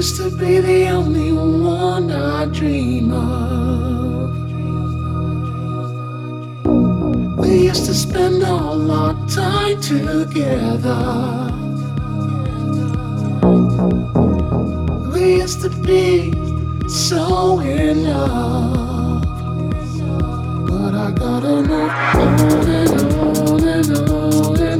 used to be the only one I dream of. We used to spend all our time together. We used to be so in love. But I gotta move on and on and on and on.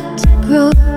Thank